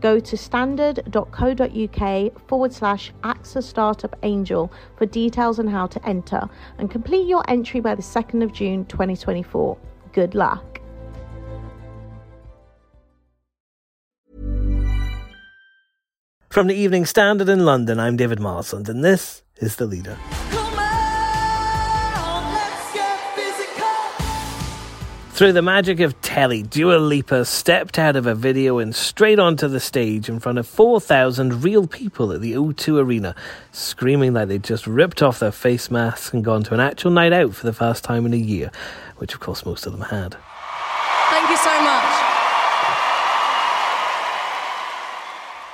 Go to standard.co.uk forward slash AXA Startup Angel for details on how to enter and complete your entry by the 2nd of June 2024. Good luck. From the Evening Standard in London, I'm David Marsland, and this is The Leader. Through the magic of telly, Dua Lipa stepped out of a video and straight onto the stage in front of 4,000 real people at the O2 Arena, screaming like they'd just ripped off their face masks and gone to an actual night out for the first time in a year, which of course most of them had. Thank you so much.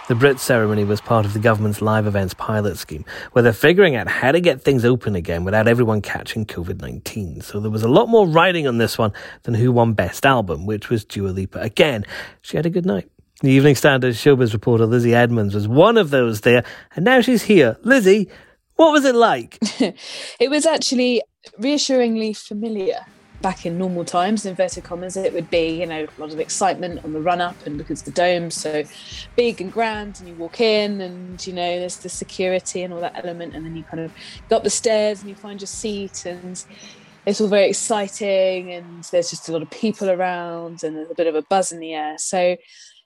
The Brit ceremony was part of the government's live events pilot scheme, where they're figuring out how to get things open again without everyone catching COVID 19. So there was a lot more riding on this one than who won Best Album, which was Dua Lipa. Again, she had a good night. The Evening Standard showbiz reporter Lizzie Edmonds was one of those there, and now she's here. Lizzie, what was it like? it was actually reassuringly familiar back in normal times, inverted commas, it would be, you know, a lot of excitement on the run up and because the dome's so big and grand and you walk in and, you know, there's the security and all that element. And then you kind of go up the stairs and you find your seat and it's all very exciting and there's just a lot of people around and there's a bit of a buzz in the air. So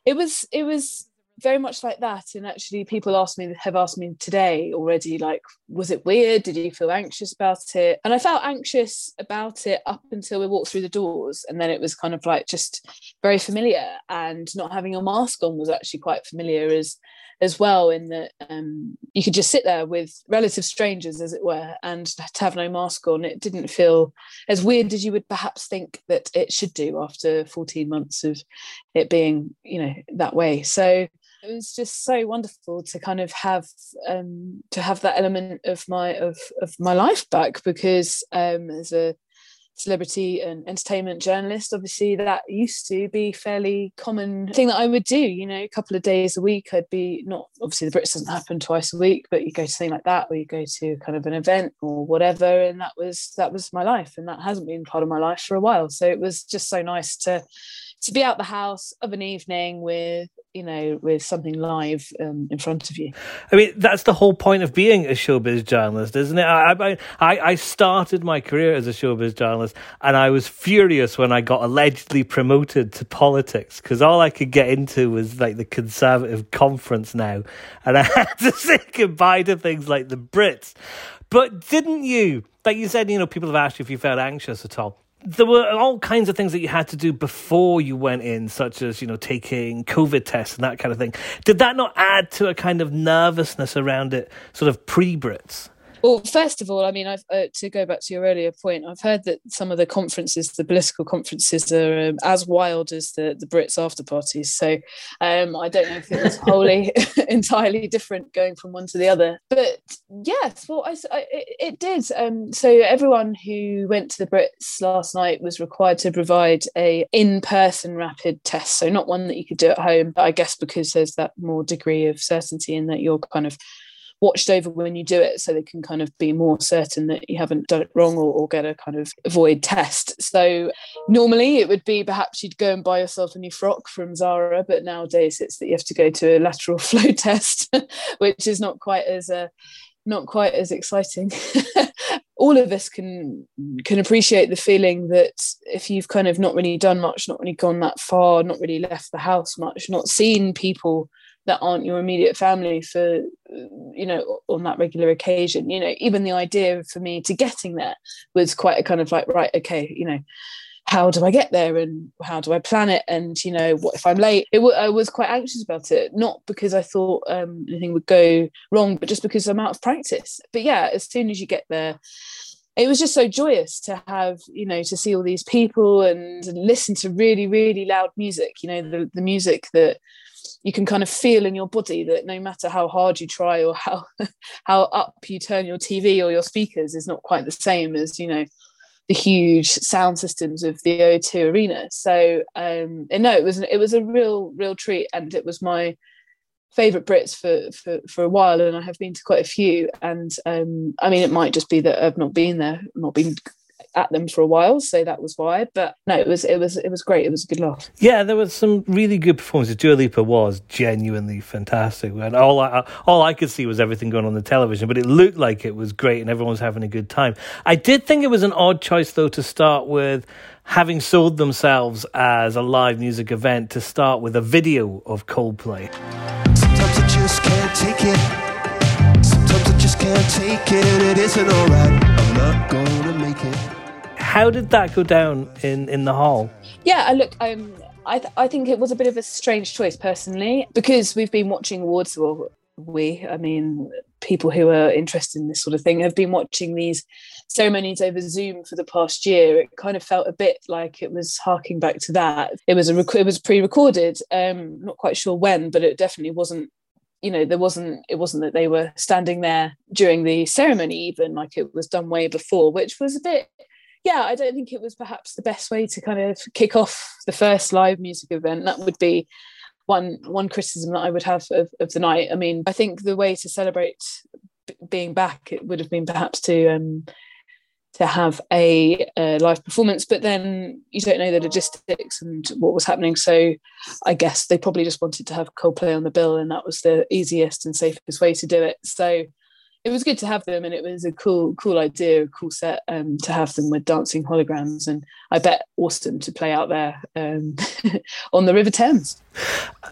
it was, it was, very much like that and actually people ask me have asked me today already like was it weird? Did you feel anxious about it? And i felt anxious about it up until we walked through the doors and then it was kind of like just very familiar and not having your mask on was actually quite familiar as as well in that um, you could just sit there with relative strangers as it were and to have no mask on it didn't feel as weird as you would perhaps think that it should do after 14 months of it being you know that way. So it was just so wonderful to kind of have um, to have that element of my of of my life back because um, as a celebrity and entertainment journalist obviously that used to be fairly common thing that I would do you know a couple of days a week I'd be not obviously the Brits doesn't happen twice a week but you go to something like that or you go to kind of an event or whatever and that was that was my life and that hasn't been part of my life for a while. So it was just so nice to to be out the house of an evening with you know with something live um, in front of you. I mean that's the whole point of being a showbiz journalist isn't it? I, I i started my career as a showbiz journalist and i was furious when i got allegedly promoted to politics because all i could get into was like the conservative conference now and i had to say goodbye to things like the brits. But didn't you like you said you know people have asked you if you felt anxious at all there were all kinds of things that you had to do before you went in, such as, you know, taking COVID tests and that kind of thing. Did that not add to a kind of nervousness around it, sort of pre Brits? Well, first of all, I mean, I've, uh, to go back to your earlier point, I've heard that some of the conferences, the political conferences, are um, as wild as the, the Brits after parties. So um, I don't know if it was wholly entirely different going from one to the other. But yes, well, I, I, it, did. Um, so everyone who went to the Brits last night was required to provide a in-person rapid test. So not one that you could do at home. But I guess because there's that more degree of certainty in that you're kind of watched over when you do it so they can kind of be more certain that you haven't done it wrong or, or get a kind of void test. So normally it would be perhaps you'd go and buy yourself a new frock from Zara, but nowadays it's that you have to go to a lateral flow test, which is not quite as uh, not quite as exciting. all of us can can appreciate the feeling that if you've kind of not really done much, not really gone that far, not really left the house much, not seen people that aren't your immediate family for you know on that regular occasion. You know even the idea for me to getting there was quite a kind of like right okay you know how do I get there and how do I plan it? And you know what if I'm late? It w- I was quite anxious about it not because I thought um, anything would go wrong but just because I'm out of practice. But yeah as soon as you get there it was just so joyous to have you know to see all these people and listen to really really loud music you know the, the music that you can kind of feel in your body that no matter how hard you try or how how up you turn your TV or your speakers is not quite the same as you know the huge sound systems of the O2 Arena. So um, and no, it was it was a real real treat, and it was my favorite Brits for, for for a while, and I have been to quite a few. And um, I mean, it might just be that I've not been there, not been at them for a while, so that was why. But no, it was it was it was great. It was a good laugh. Yeah, there was some really good performances. Dua Lipa was genuinely fantastic, and all I all I could see was everything going on the television, but it looked like it was great, and everyone was having a good time. I did think it was an odd choice though to start with. Having sold themselves as a live music event to start with a video of Coldplay. Sometimes I just can't take it. Sometimes I just can't take it. It isn't alright. I'm not gonna make it how did that go down in in the hall? Yeah, I look. Um, I th- I think it was a bit of a strange choice personally because we've been watching awards. Well, we, I mean, people who are interested in this sort of thing have been watching these ceremonies over Zoom for the past year. It kind of felt a bit like it was harking back to that. It was a rec- it was pre-recorded. Um, not quite sure when, but it definitely wasn't you know there wasn't it wasn't that they were standing there during the ceremony even like it was done way before which was a bit yeah, I don't think it was perhaps the best way to kind of kick off the first live music event. That would be one one criticism that I would have of, of the night. I mean, I think the way to celebrate b- being back it would have been perhaps to um, to have a, a, live performance, but then you don't know the logistics and what was happening. So I guess they probably just wanted to have Coldplay on the bill, and that was the easiest and safest way to do it. So it was good to have them and it was a cool cool idea a cool set um, to have them with dancing holograms and i bet awesome to play out there um, on the river thames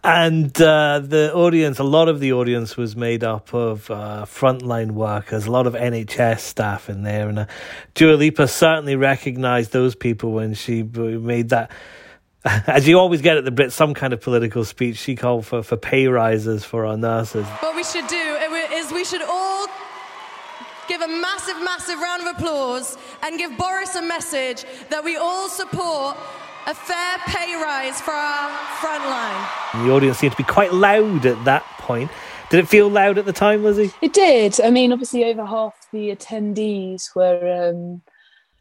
and uh, the audience a lot of the audience was made up of uh, frontline workers a lot of nhs staff in there and uh, Dua Lipa certainly recognized those people when she made that as you always get at the Brits, some kind of political speech. She called for, for pay rises for our nurses. What we should do is we should all give a massive, massive round of applause and give Boris a message that we all support a fair pay rise for our frontline. The audience seemed to be quite loud at that point. Did it feel loud at the time, Lizzie? It did. I mean, obviously, over half the attendees were um,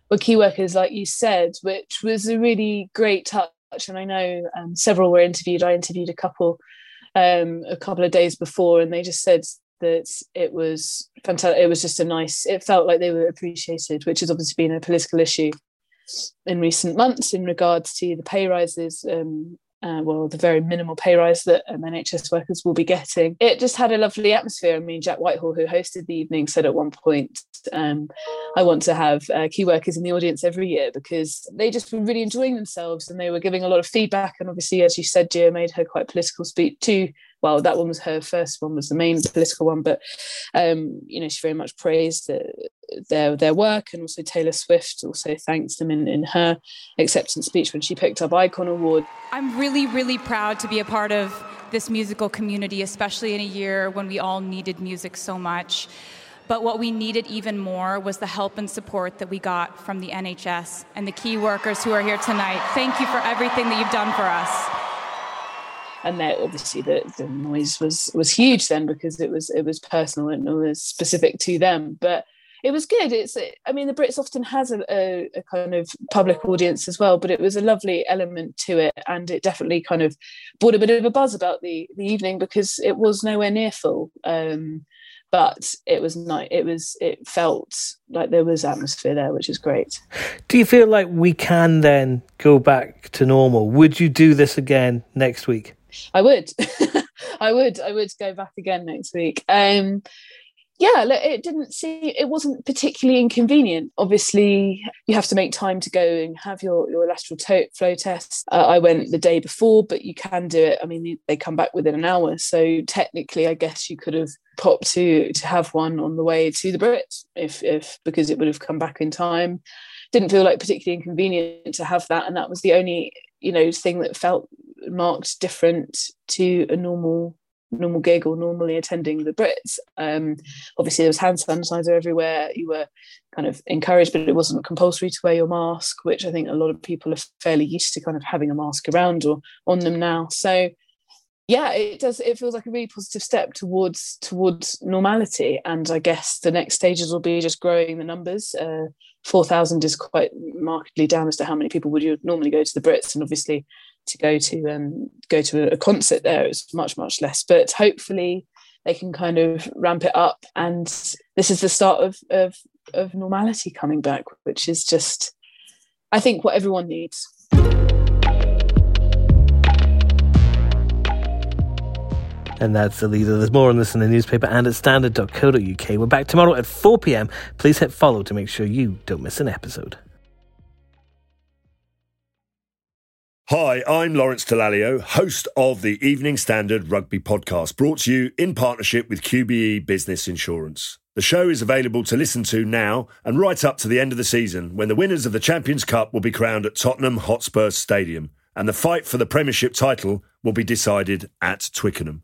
were key workers, like you said, which was a really great touch. And I know um, several were interviewed. I interviewed a couple um, a couple of days before, and they just said that it was fantastic. It was just a nice. It felt like they were appreciated, which has obviously been a political issue in recent months in regards to the pay rises. Um, uh, well, the very minimal pay rise that um, NHS workers will be getting. It just had a lovely atmosphere. I mean, Jack Whitehall, who hosted the evening, said at one point, um, I want to have uh, key workers in the audience every year because they just were really enjoying themselves and they were giving a lot of feedback. And obviously, as you said, Gia made her quite political speech too well, that one was her first one, was the main political one, but um, you know, she very much praised uh, their their work, and also Taylor Swift also thanked them in, in her acceptance speech when she picked up Icon Award. I'm really, really proud to be a part of this musical community, especially in a year when we all needed music so much. But what we needed even more was the help and support that we got from the NHS and the key workers who are here tonight. Thank you for everything that you've done for us. And there obviously the, the noise was was huge then because it was it was personal and it was specific to them. But it was good. It's i mean the brits often has a, a, a, kind of public audience as well but it was a lovely element to it. And it definitely kind of brought a bit of a buzz about the the evening because it was nowhere near full. Um, but it was nice it was it felt like there was atmosphere there which is great. Do you feel like we can then go back to normal? Would you do this again next week? I would, I would, I would go back again next week. Um, yeah, it didn't seem it wasn't particularly inconvenient. Obviously, you have to make time to go and have your your lateral to- flow test. Uh, I went the day before, but you can do it. I mean, they come back within an hour, so technically, I guess you could have popped to to have one on the way to the Brits if if because it would have come back in time. Didn't feel like particularly inconvenient to have that, and that was the only you know thing that felt marked different to a normal normal gig or normally attending the Brits. Um, obviously, there was hand sanitizer everywhere. You were kind of encouraged, but it wasn't compulsory to wear your mask, which I think a lot of people are fairly used to kind of having a mask around or on them now. So, yeah, it does. It feels like a really positive step towards towards normality, and I guess the next stages will be just growing the numbers. Uh, Four thousand is quite markedly down as to how many people would you normally go to the Brits, and obviously to go to um, go to a concert there is much much less. But hopefully they can kind of ramp it up, and this is the start of of, of normality coming back, which is just, I think, what everyone needs. And that's the leader. There's more on this in the newspaper and at standard.co.uk. We're back tomorrow at 4 pm. Please hit follow to make sure you don't miss an episode. Hi, I'm Lawrence Dallaglio, host of the Evening Standard Rugby Podcast, brought to you in partnership with QBE Business Insurance. The show is available to listen to now and right up to the end of the season when the winners of the Champions Cup will be crowned at Tottenham Hotspur Stadium and the fight for the Premiership title will be decided at Twickenham.